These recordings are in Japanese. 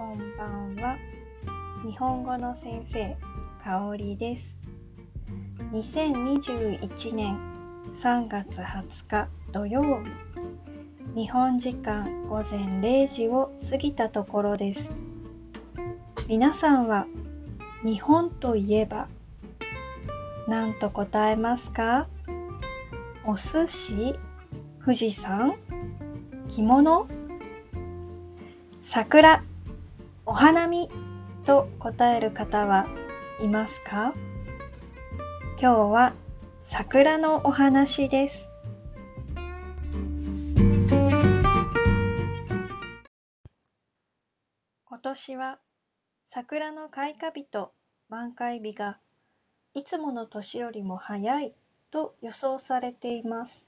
こんばんは。日本語の先生、かおりです。2021年3月20日土曜日、日本時間午前0時を過ぎたところです。皆さんは日本といえば何と答えますか？お寿司？富士山？着物？桜？お花見と答える方はいますか？今日は桜のお話です。今年は桜の開花日と満開日がいつもの年よりも早いと予想されています。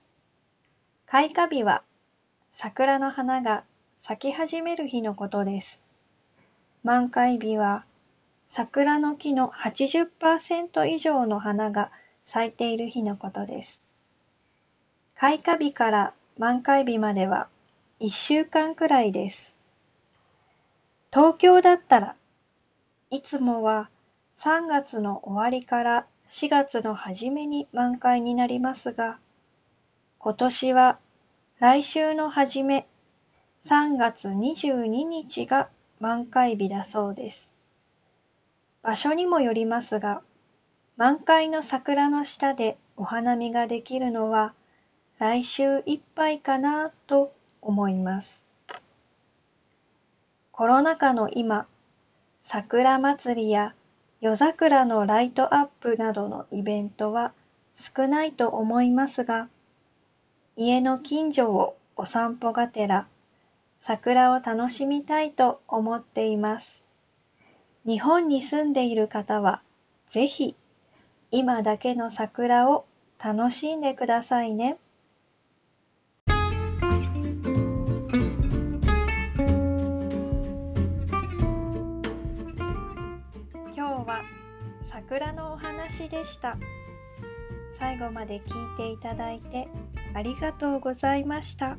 開花日は桜の花が咲き始める日のことです。満開日は桜の木の80%以上の花が咲いている日のことです。開花日から満開日までは1週間くらいです。東京だったらいつもは3月の終わりから4月の初めに満開になりますが、今年は来週の初め3月22日が満開日だそうです。場所にもよりますが、満開の桜の下でお花見ができるのは来週いっぱいかなと思います。コロナ禍の今、桜祭りや夜桜のライトアップなどのイベントは少ないと思いますが、家の近所をお散歩がてら桜を楽しみたいと思っています。日本に住んでいる方は、ぜひ今だけの桜を楽しんでくださいね。今日は桜のお話でした。最後まで聞いていただいてありがとうございました。